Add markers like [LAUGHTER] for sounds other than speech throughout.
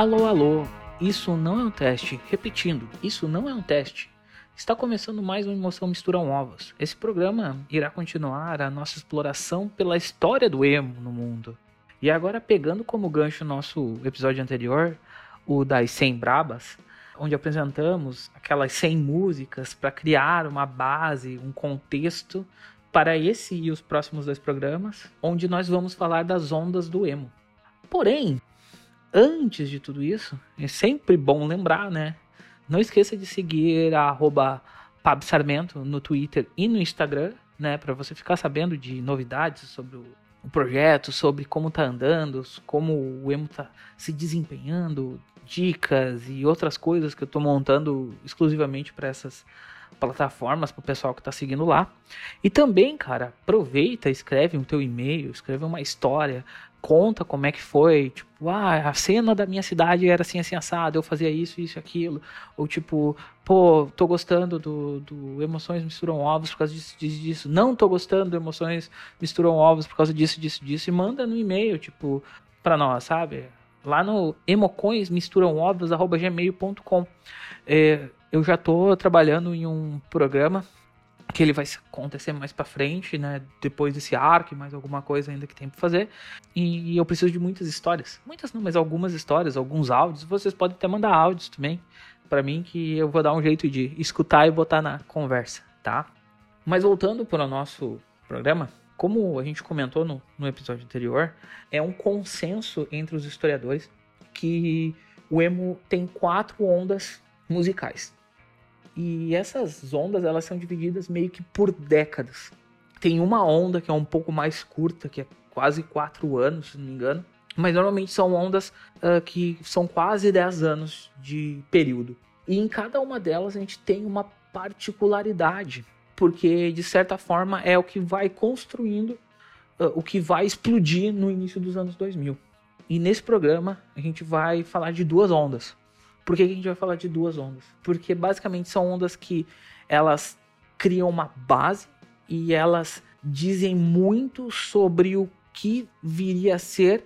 Alô, alô, isso não é um teste. Repetindo, isso não é um teste. Está começando mais uma Emoção Misturam Ovos. Esse programa irá continuar a nossa exploração pela história do emo no mundo. E agora, pegando como gancho nosso episódio anterior, o das 100 Brabas, onde apresentamos aquelas 100 músicas para criar uma base, um contexto para esse e os próximos dois programas, onde nós vamos falar das ondas do emo. Porém, antes de tudo isso, é sempre bom lembrar, né? Não esqueça de seguir a arroba no Twitter e no Instagram, né? Para você ficar sabendo de novidades sobre o, o, projeto, sobre como tá andando, como o emo tá se desempenhando, dicas e outras coisas que eu tô montando exclusivamente para essas plataformas para o pessoal que está seguindo lá. E também, cara, aproveita, escreve um teu e-mail, escreve uma história, conta como é que foi, tipo, ah, a cena da minha cidade era assim, assim, assado, eu fazia isso, isso, aquilo, ou tipo, pô, tô gostando do, do Emoções Misturam Ovos por causa disso, disso, disso, não tô gostando do Emoções Misturam Ovos por causa disso, disso, disso, e manda no e-mail, tipo, pra nós, sabe? Lá no emocõesmisturamovos.gmail.com é, Eu já tô trabalhando em um programa que ele vai acontecer mais para frente, né? Depois desse arco mais alguma coisa ainda que tem para fazer. E eu preciso de muitas histórias. Muitas não, mas algumas histórias, alguns áudios. Vocês podem até mandar áudios também para mim que eu vou dar um jeito de escutar e botar na conversa, tá? Mas voltando para o nosso programa, como a gente comentou no, no episódio anterior, é um consenso entre os historiadores que o emo tem quatro ondas musicais. E essas ondas elas são divididas meio que por décadas. Tem uma onda que é um pouco mais curta, que é quase quatro anos, se não me engano. Mas normalmente são ondas uh, que são quase 10 anos de período. E em cada uma delas a gente tem uma particularidade, porque de certa forma é o que vai construindo uh, o que vai explodir no início dos anos 2000. E nesse programa a gente vai falar de duas ondas. Por que a gente vai falar de duas ondas? Porque basicamente são ondas que elas criam uma base e elas dizem muito sobre o que viria a ser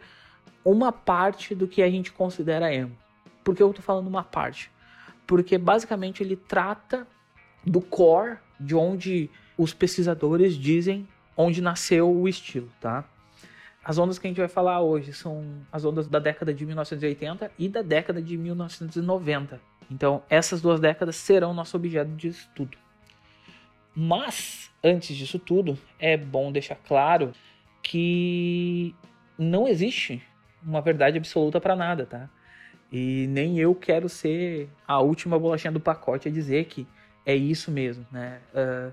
uma parte do que a gente considera emo. Por que eu tô falando uma parte? Porque basicamente ele trata do core de onde os pesquisadores dizem onde nasceu o estilo, tá? As ondas que a gente vai falar hoje são as ondas da década de 1980 e da década de 1990. Então, essas duas décadas serão nosso objeto de estudo. Mas, antes disso tudo, é bom deixar claro que não existe uma verdade absoluta para nada, tá? E nem eu quero ser a última bolachinha do pacote a dizer que é isso mesmo, né? Uh,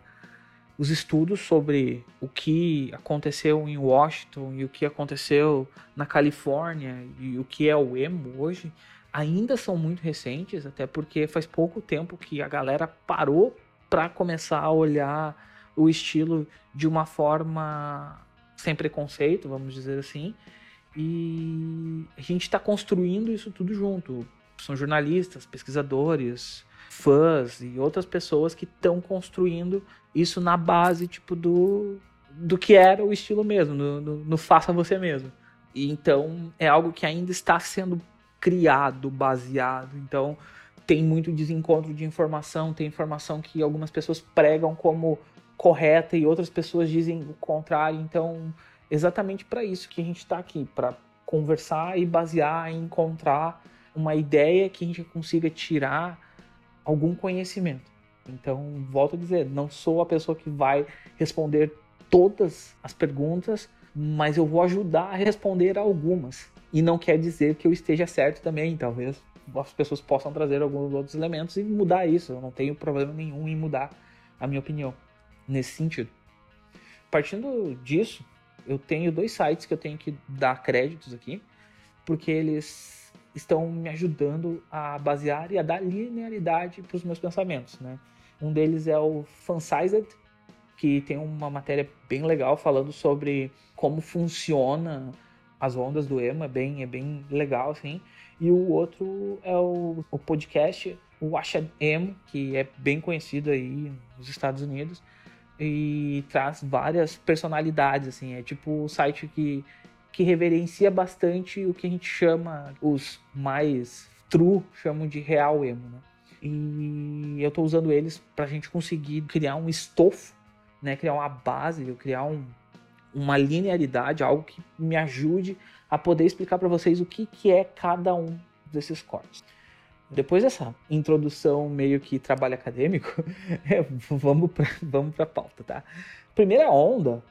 os estudos sobre o que aconteceu em Washington e o que aconteceu na Califórnia e o que é o emo hoje ainda são muito recentes, até porque faz pouco tempo que a galera parou para começar a olhar o estilo de uma forma sem preconceito, vamos dizer assim. E a gente está construindo isso tudo junto. São jornalistas, pesquisadores, fãs e outras pessoas que estão construindo isso na base tipo do do que era o estilo mesmo, no, no, no faça você mesmo. E então é algo que ainda está sendo criado, baseado. Então tem muito desencontro de informação, tem informação que algumas pessoas pregam como correta e outras pessoas dizem o contrário. Então, exatamente para isso que a gente está aqui, para conversar e basear e encontrar uma ideia que a gente consiga tirar algum conhecimento. Então, volto a dizer, não sou a pessoa que vai responder todas as perguntas, mas eu vou ajudar a responder algumas. E não quer dizer que eu esteja certo também, talvez as pessoas possam trazer alguns outros elementos e mudar isso. Eu não tenho problema nenhum em mudar a minha opinião nesse sentido. Partindo disso, eu tenho dois sites que eu tenho que dar créditos aqui, porque eles estão me ajudando a basear e a dar linearidade para os meus pensamentos, né? Um deles é o Fansized, que tem uma matéria bem legal falando sobre como funciona as ondas do emo, é bem, é bem legal, assim. E o outro é o, o podcast, o Washed Emo, que é bem conhecido aí nos Estados Unidos e traz várias personalidades, assim. É tipo o site que que reverencia bastante o que a gente chama, os mais true chamam de real emo, né? E eu estou usando eles para a gente conseguir criar um estofo, né? Criar uma base, criar um, uma linearidade, algo que me ajude a poder explicar para vocês o que, que é cada um desses cortes. Depois dessa introdução meio que trabalho acadêmico, [LAUGHS] é, vamos para vamos a pauta, tá? Primeira onda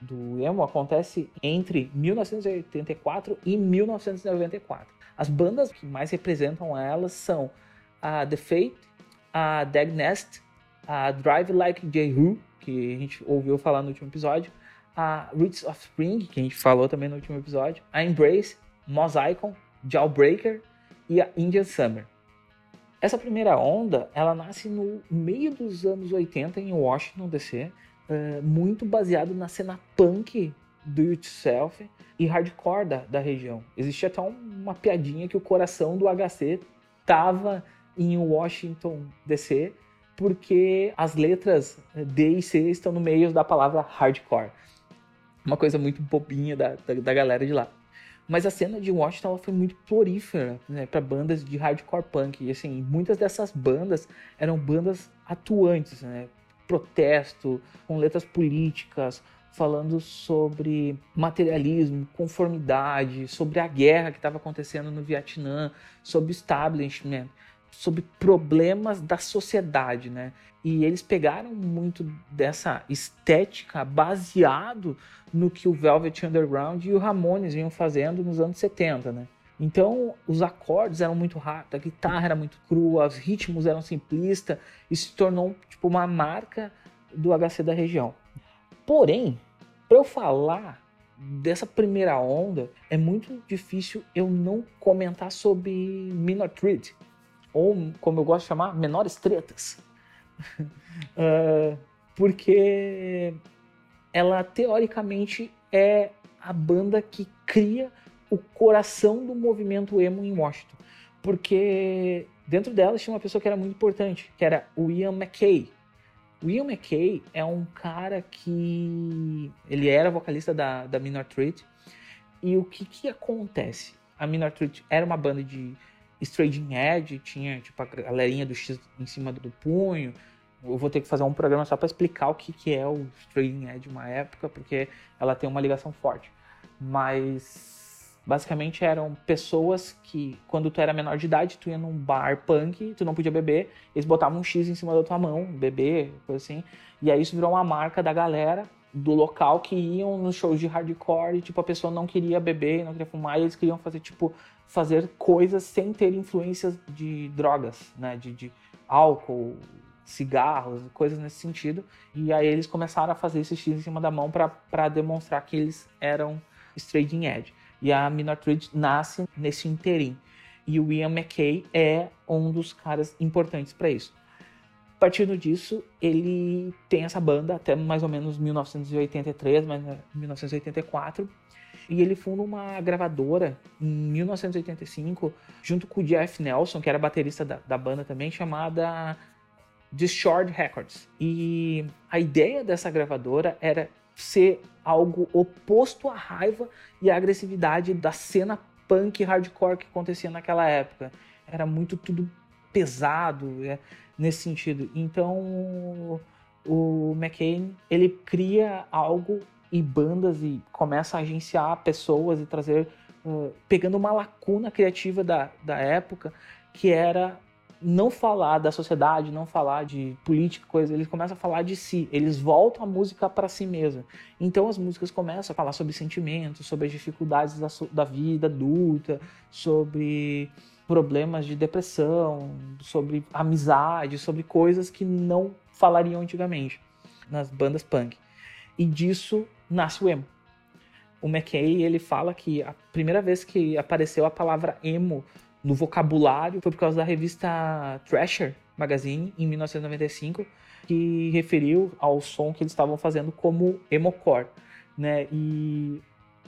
do emo acontece entre 1984 e 1994. As bandas que mais representam elas são a The Fate, a Dag Nest, a Drive Like Jehu, que a gente ouviu falar no último episódio, a Roots of Spring, que a gente falou também no último episódio, a Embrace, Moz Icon, Jawbreaker e a Indian Summer. Essa primeira onda, ela nasce no meio dos anos 80 em Washington, D.C., uh, muito baseado na cena punk do Yourself e hardcore da, da região. Existia até uma piadinha que o coração do HC tava em Washington DC, porque as letras D e C estão no meio da palavra hardcore. Uma coisa muito bobinha da, da, da galera de lá. Mas a cena de Washington ela foi muito prolífera né, para bandas de hardcore punk. E assim, muitas dessas bandas eram bandas atuantes, né? Protesto, com letras políticas, falando sobre materialismo, conformidade, sobre a guerra que estava acontecendo no Vietnã, sobre establishment, sobre problemas da sociedade, né? E eles pegaram muito dessa estética baseado no que o Velvet Underground e o Ramones vinham fazendo nos anos 70, né? Então, os acordes eram muito rápidos, a guitarra era muito crua, os ritmos eram simplistas, e se tornou tipo uma marca do HC da região. Porém, para eu falar dessa primeira onda, é muito difícil eu não comentar sobre Minor Threat, ou como eu gosto de chamar, menores tretas. uh, [LAUGHS] porque ela teoricamente é a banda que cria o coração do movimento emo em Washington. Porque dentro dela tinha uma pessoa que era muito importante, que era o Ian McKay. O Ian McKay é um cara que ele era vocalista da, da Minor Threat. E o que que acontece? A Minor Threat era uma banda de Strading Edge, tinha tipo a galerinha do X em cima do punho. Eu vou ter que fazer um programa só para explicar o que, que é o Strading Edge uma época, porque ela tem uma ligação forte. Mas Basicamente eram pessoas que, quando tu era menor de idade, tu ia num bar punk, tu não podia beber, eles botavam um X em cima da tua mão, beber, coisa assim. E aí isso virou uma marca da galera do local que iam nos shows de hardcore e, tipo, a pessoa não queria beber, não queria fumar, e eles queriam fazer, tipo, fazer coisas sem ter influências de drogas, né? De, de álcool, cigarros, coisas nesse sentido. E aí eles começaram a fazer esse X em cima da mão para demonstrar que eles eram straight edge. E a Minotaur nasce nesse interim. E o Ian McKay é um dos caras importantes para isso. Partindo disso, ele tem essa banda até mais ou menos 1983, mas 1984. E ele funda uma gravadora em 1985, junto com o Jeff Nelson, que era baterista da, da banda também, chamada Discord Records. E a ideia dessa gravadora era ser algo oposto à raiva e à agressividade da cena punk hardcore que acontecia naquela época. Era muito tudo pesado é, nesse sentido. Então o McCain ele cria algo e bandas e começa a agenciar pessoas e trazer uh, pegando uma lacuna criativa da, da época que era não falar da sociedade, não falar de política, coisa, eles começam a falar de si, eles voltam a música para si mesma. Então as músicas começam a falar sobre sentimentos, sobre as dificuldades da, da vida adulta, sobre problemas de depressão, sobre amizade, sobre coisas que não falariam antigamente nas bandas punk. E disso nasce o emo. O McKay, ele fala que a primeira vez que apareceu a palavra emo no vocabulário foi por causa da revista Thrasher Magazine, em 1995, que referiu ao som que eles estavam fazendo como emocore, né? E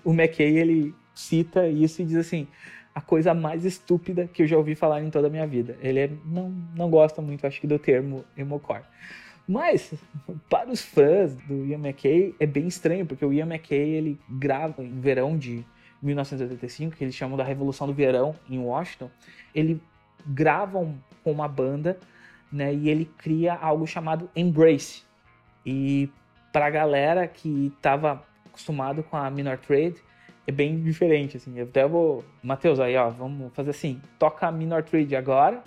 o McKay, ele cita isso e diz assim, a coisa mais estúpida que eu já ouvi falar em toda a minha vida. Ele é, não, não gosta muito, acho que, do termo emocore. Mas, para os fãs do Ian McKay, é bem estranho, porque o Ian McKay, ele grava em verão de 1985, que eles chamam da Revolução do Verão em Washington, ele grava com uma banda, né, e ele cria algo chamado Embrace. E para a galera que estava acostumado com a Minor Trade, é bem diferente, assim. Eu até vou... Matheus, aí, ó, vamos fazer assim. Toca a Minor Trade agora.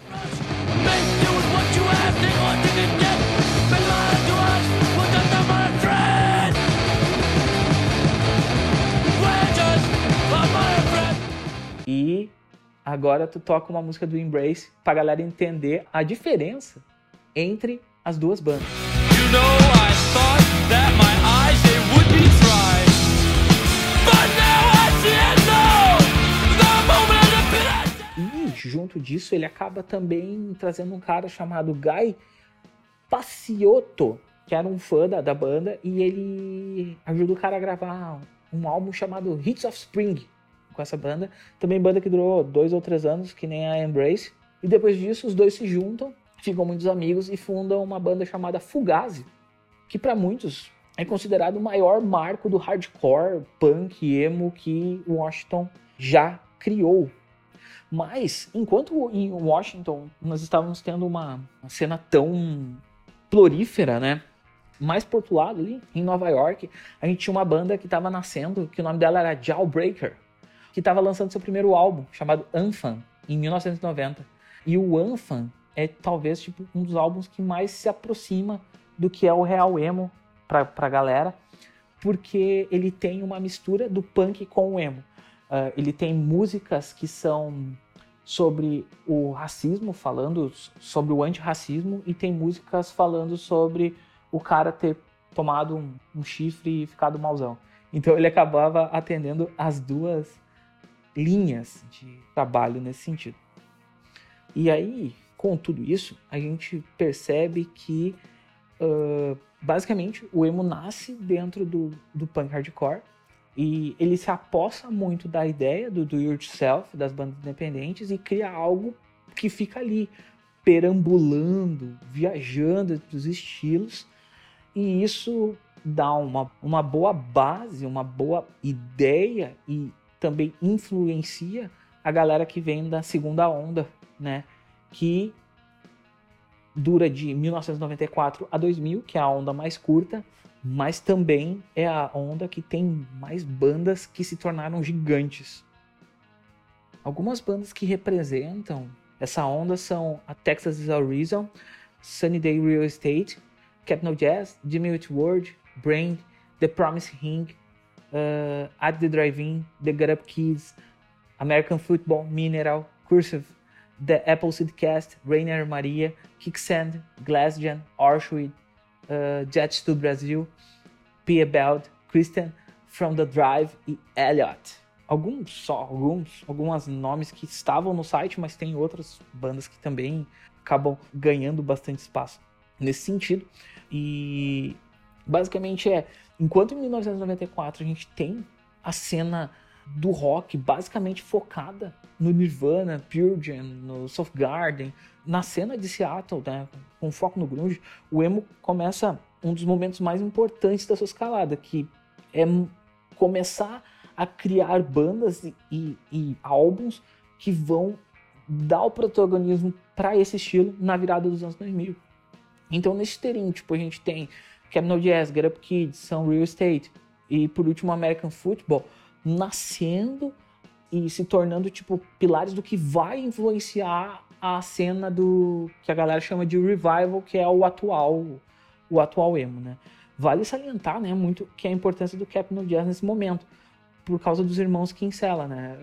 E agora tu toca uma música do Embrace pra galera entender a diferença entre as duas bandas. You know, junto disso ele acaba também trazendo um cara chamado Guy Paciotto, que era um fã da, da banda, e ele ajuda o cara a gravar um álbum chamado Hits of Spring, com essa banda. Também banda que durou dois ou três anos, que nem a Embrace. E depois disso, os dois se juntam, ficam muitos amigos e fundam uma banda chamada Fugazi, que para muitos é considerado o maior marco do hardcore, punk, emo que Washington já criou. Mas, enquanto em Washington nós estávamos tendo uma, uma cena tão florífera, né? Mais por outro lado, ali em Nova York, a gente tinha uma banda que estava nascendo, que o nome dela era Jawbreaker que estava lançando seu primeiro álbum, chamado Anfan, em 1990. E o Anfan é talvez tipo, um dos álbuns que mais se aproxima do que é o real emo pra, pra galera, porque ele tem uma mistura do punk com o emo. Uh, ele tem músicas que são sobre o racismo, falando sobre o antirracismo, e tem músicas falando sobre o cara ter tomado um, um chifre e ficado mauzão. Então ele acabava atendendo as duas linhas de trabalho nesse sentido. E aí, com tudo isso, a gente percebe que uh, basicamente o emo nasce dentro do, do punk hardcore e ele se aposta muito da ideia do do yourself das bandas independentes e cria algo que fica ali perambulando, viajando entre os estilos e isso dá uma, uma boa base, uma boa ideia e também influencia a galera que vem da segunda onda, né? Que dura de 1994 a 2000, que é a onda mais curta, mas também é a onda que tem mais bandas que se tornaram gigantes. Algumas bandas que representam essa onda são a Texas is a Reason, Sunny Day Real Estate, Capitol Jazz, Jimmy Whitworth, Brain, The Promise Ring, uh, At the Drive-In, The Get Up Kids, American Football, Mineral, Cursive, The Appleseed Cast, Rainer Maria, Kicksand, Glassgen, Auschwitz, uh, to Brasil, Pia Belt, Christian, From the Drive e Elliot. Alguns só, alguns, alguns nomes que estavam no site, mas tem outras bandas que também acabam ganhando bastante espaço nesse sentido. E basicamente é Enquanto em 1994 a gente tem a cena do rock basicamente focada no Nirvana, Pure Jam, no Softgarden, na cena de Seattle, né, com foco no grunge, o emo começa um dos momentos mais importantes da sua escalada, que é começar a criar bandas e, e, e álbuns que vão dar o protagonismo para esse estilo na virada dos anos 2000. Então, nesse estereótipo, tipo, a gente tem Capital Jazz, Get Up Kids, são Real Estate e por último American Football nascendo e se tornando tipo pilares do que vai influenciar a cena do que a galera chama de revival, que é o atual o atual emo, né? Vale salientar, né, muito que a importância do Capital Jazz nesse momento, por causa dos irmãos Kinsella, né?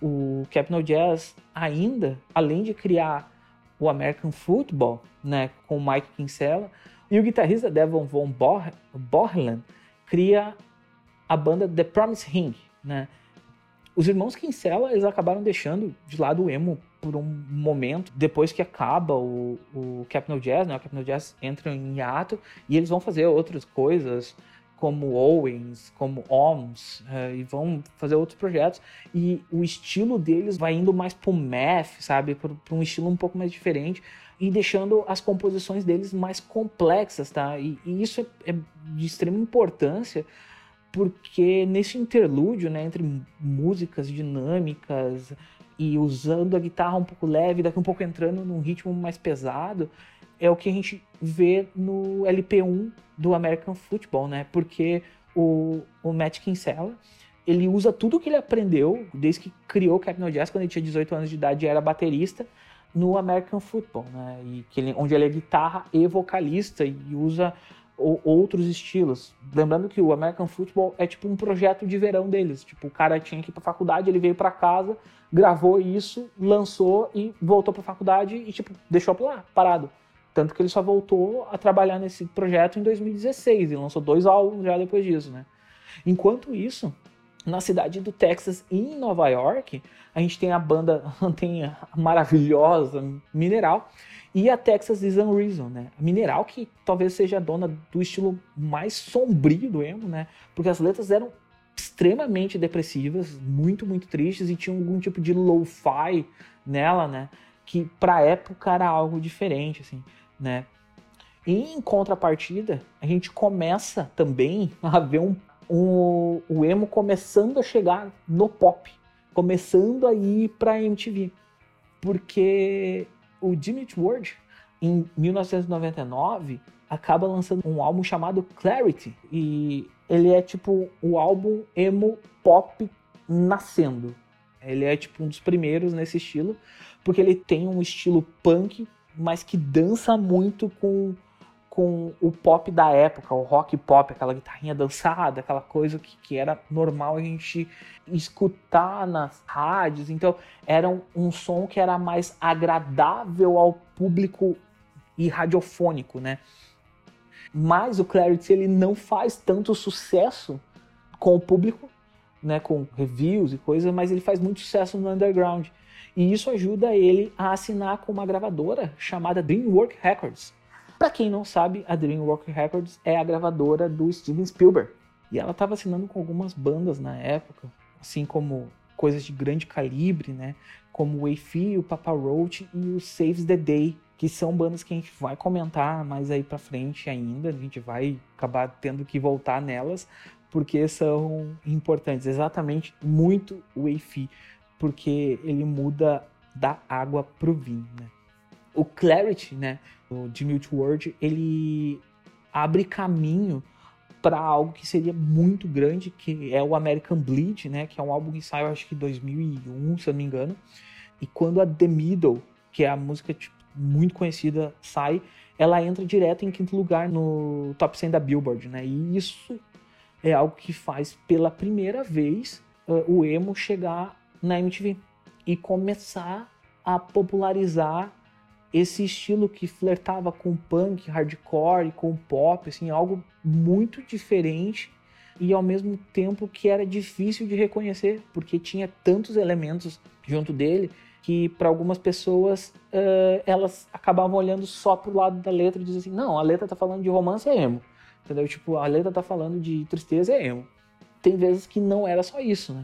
Uh, o Capital Jazz ainda, além de criar o American Football, né, com o Mike Kinsella, e o guitarrista Devon Von Borland cria a banda The Promise Ring, né? Os irmãos Kinsella, eles acabaram deixando de lado o emo por um momento, depois que acaba o, o Jazz, né? O Capitol Jazz entra em hiato e eles vão fazer outras coisas, como Owens, como OMS, uh, e vão fazer outros projetos. E o estilo deles vai indo mais pro math, sabe? Para um estilo um pouco mais diferente e deixando as composições deles mais complexas, tá? E, e isso é, é, de extrema importância porque nesse interlúdio, né, entre músicas dinâmicas e usando a guitarra um pouco leve, daqui um pouco entrando num ritmo mais pesado, é o que a gente vê no LP1 do American Football, né? Porque o, o Matt Kinsella, ele usa tudo que ele aprendeu desde que criou o Capno Jazz quando ele tinha 18 anos de idade e era baterista no American Football, né? E que ele, onde ele é guitarra e vocalista e usa o, outros estilos. Lembrando que o American Football é tipo um projeto de verão deles. Tipo, o cara tinha que ir pra faculdade, ele veio para casa, gravou isso, lançou e voltou pra faculdade e tipo, deixou lá, parado. Tanto que ele só voltou a trabalhar nesse projeto em 2016 e lançou dois álbuns já depois disso, né? Enquanto isso, na cidade do Texas em Nova York, a gente tem a banda [LAUGHS] tem a maravilhosa Mineral e a Texas is Unreason, né? Mineral que talvez seja dona do estilo mais sombrio do emo, né? Porque as letras eram extremamente depressivas, muito, muito tristes e tinham algum tipo de lo-fi nela, né? Que pra época era algo diferente, assim, né? E em contrapartida, a gente começa também [LAUGHS] a ver um o, o emo começando a chegar no pop, começando a ir para MTV, porque o Jimmy Ward em 1999 acaba lançando um álbum chamado Clarity e ele é tipo o álbum emo pop nascendo. Ele é tipo um dos primeiros nesse estilo, porque ele tem um estilo punk, mas que dança muito com com o pop da época, o rock pop, aquela guitarrinha dançada, aquela coisa que, que era normal a gente escutar nas rádios. Então, era um, um som que era mais agradável ao público e radiofônico, né? Mas o Clarity ele não faz tanto sucesso com o público, né, com reviews e coisas, mas ele faz muito sucesso no underground. E isso ajuda ele a assinar com uma gravadora chamada DreamWorks Records para quem não sabe, a DreamWorks Records é a gravadora do Steven Spielberg. E ela estava assinando com algumas bandas na época, assim como coisas de grande calibre, né? Como o Eiffel, o Papa Roach e o Saves the Day, que são bandas que a gente vai comentar mais aí para frente ainda. A gente vai acabar tendo que voltar nelas, porque são importantes. Exatamente muito o Eiffel, porque ele muda da água pro vinho, né? O Clarity, né? de Mute ele abre caminho para algo que seria muito grande, que é o American Bleed, né, que é um álbum que saiu acho que em 2001, se eu não me engano. E quando a The Middle, que é a música tipo, muito conhecida, sai, ela entra direto em quinto lugar no top 100 da Billboard, né? E isso é algo que faz pela primeira vez uh, o emo chegar na MTV e começar a popularizar esse estilo que flertava com punk, hardcore, com pop, assim, algo muito diferente e ao mesmo tempo que era difícil de reconhecer, porque tinha tantos elementos junto dele que para algumas pessoas uh, elas acabavam olhando só pro lado da letra e diziam assim, não, a letra tá falando de romance é emo, entendeu? Tipo, a letra tá falando de tristeza é emo. Tem vezes que não era só isso, né?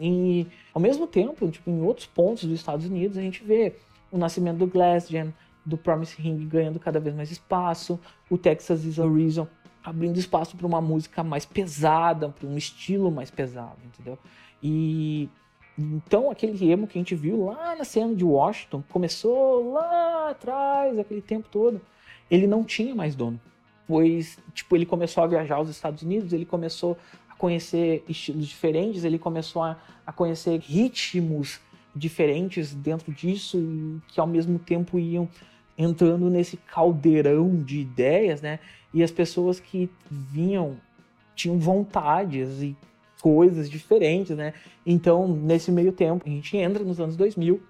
E ao mesmo tempo, tipo, em outros pontos dos Estados Unidos a gente vê o nascimento do Glass Jam, do Promise Ring ganhando cada vez mais espaço, o Texas is a Reason abrindo espaço para uma música mais pesada, para um estilo mais pesado, entendeu? E então aquele emo que a gente viu lá na cena de Washington começou lá atrás, aquele tempo todo, ele não tinha mais dono. Pois, tipo, ele começou a viajar aos Estados Unidos, ele começou a conhecer estilos diferentes, ele começou a, a conhecer ritmos diferentes dentro disso e que ao mesmo tempo iam entrando nesse caldeirão de ideias, né? E as pessoas que vinham tinham vontades e coisas diferentes, né? Então, nesse meio tempo, a gente entra nos anos 2000,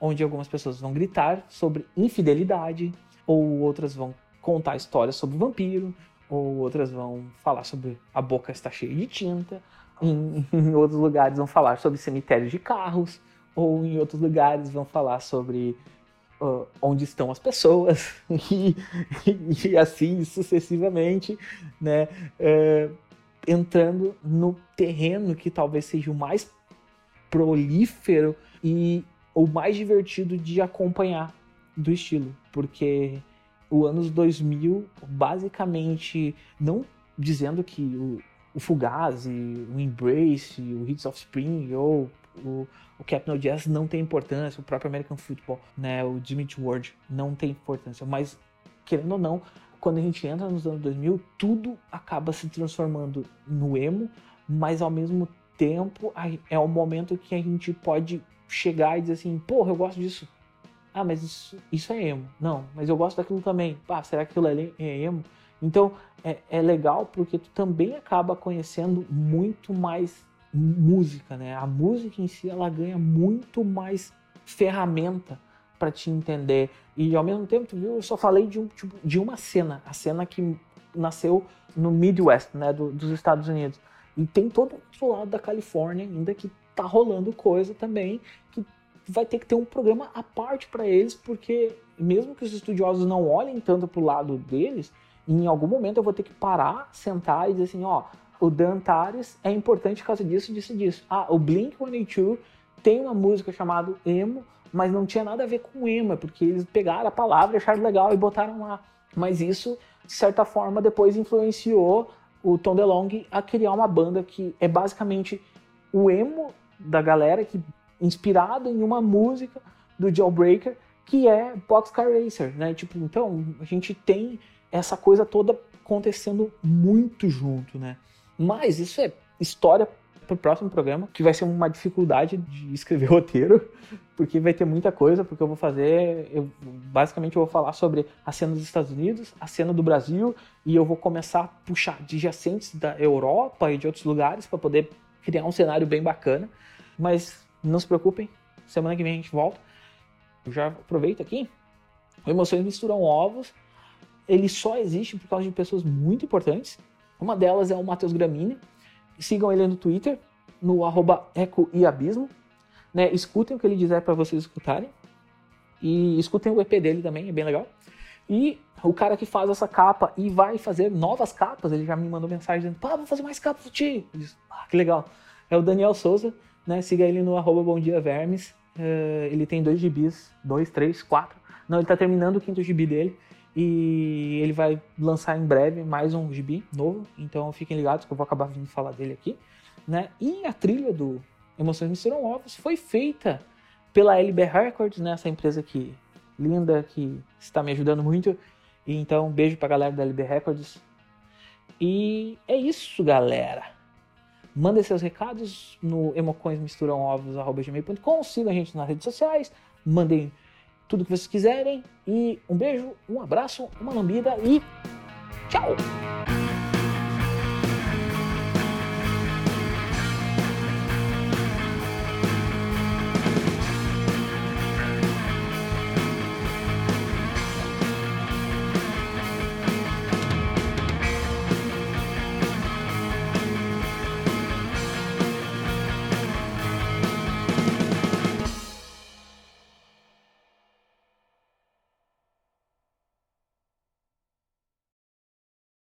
onde algumas pessoas vão gritar sobre infidelidade, ou outras vão contar histórias sobre vampiro, ou outras vão falar sobre a boca está cheia de tinta, em, [LAUGHS] em outros lugares vão falar sobre cemitérios de carros, ou em outros lugares vão falar sobre uh, onde estão as pessoas [LAUGHS] e, e, assim sucessivamente, né? Uh, entrando no terreno que talvez seja o mais prolífero e o mais divertido de acompanhar do estilo, porque o anos 2000 basicamente não dizendo que o o Fugazi, o Embrace, o Hits of Spring ou o, o Captain Jazz não tem importância, o próprio American Football, né, o Jimmy Ward não tem importância, mas querendo ou não, quando a gente entra nos anos 2000, tudo acaba se transformando no emo, mas ao mesmo tempo é o momento que a gente pode chegar e dizer assim, porra, eu gosto disso. Ah, mas isso, isso é emo. Não, mas eu gosto daquilo também. Pá, será que aquilo é, é emo? Então é, é legal porque tu também acaba conhecendo muito mais música, né? A música em si ela ganha muito mais ferramenta para te entender. E ao mesmo tempo, viu, eu só falei de, um, tipo, de uma cena, a cena que nasceu no Midwest, né, do, dos Estados Unidos. E tem todo outro lado da Califórnia ainda que tá rolando coisa também que vai ter que ter um programa à parte para eles, porque mesmo que os estudiosos não olhem tanto pro lado deles, em algum momento eu vou ter que parar, sentar e dizer assim, ó, o Dantares é importante por causa disso, disso, disso. Ah, o Blink-182 tem uma música chamada Emo, mas não tinha nada a ver com emo, é porque eles pegaram a palavra, acharam legal e botaram lá. Mas isso, de certa forma, depois influenciou o Tom DeLonge a criar uma banda que é basicamente o emo da galera, que inspirado em uma música do Jawbreaker, que é Boxcar Racer, né? Tipo, então, a gente tem essa coisa toda acontecendo muito junto, né? Mas isso é história para o próximo programa, que vai ser uma dificuldade de escrever [LAUGHS] roteiro, porque vai ter muita coisa, porque eu vou fazer, eu, basicamente eu vou falar sobre a cena dos Estados Unidos, a cena do Brasil, e eu vou começar a puxar adjacentes da Europa e de outros lugares para poder criar um cenário bem bacana. Mas não se preocupem, semana que vem a gente volta. Eu já aproveito aqui. O Emoções Misturam Ovos, ele só existe por causa de pessoas muito importantes. Uma delas é o Matheus Gramini. Sigam ele no Twitter, no arroba Eco e Abismo. Né? Escutem o que ele dizer para vocês escutarem. E escutem o EP dele também, é bem legal. E o cara que faz essa capa e vai fazer novas capas, ele já me mandou mensagem dizendo: pá, vou fazer mais capas tio. Disse, ah, que legal. É o Daniel Souza, né? Siga ele no arroba Bom Dia Vermes. Uh, ele tem dois gibis, dois, três, quatro. Não, ele tá terminando o quinto gibi dele. E ele vai lançar em breve mais um gibi novo. Então fiquem ligados que eu vou acabar vindo falar dele aqui. Né? E a trilha do Emoções Misturam Ovos foi feita pela LB Records, né? essa empresa que linda, que está me ajudando muito. E então, um beijo pra galera da LB Records. E é isso, galera. Mandem seus recados no emocõesmisturamovos.com. Sigam a gente nas redes sociais. Mandem tudo que vocês quiserem. E um beijo, um abraço, uma lambida e tchau!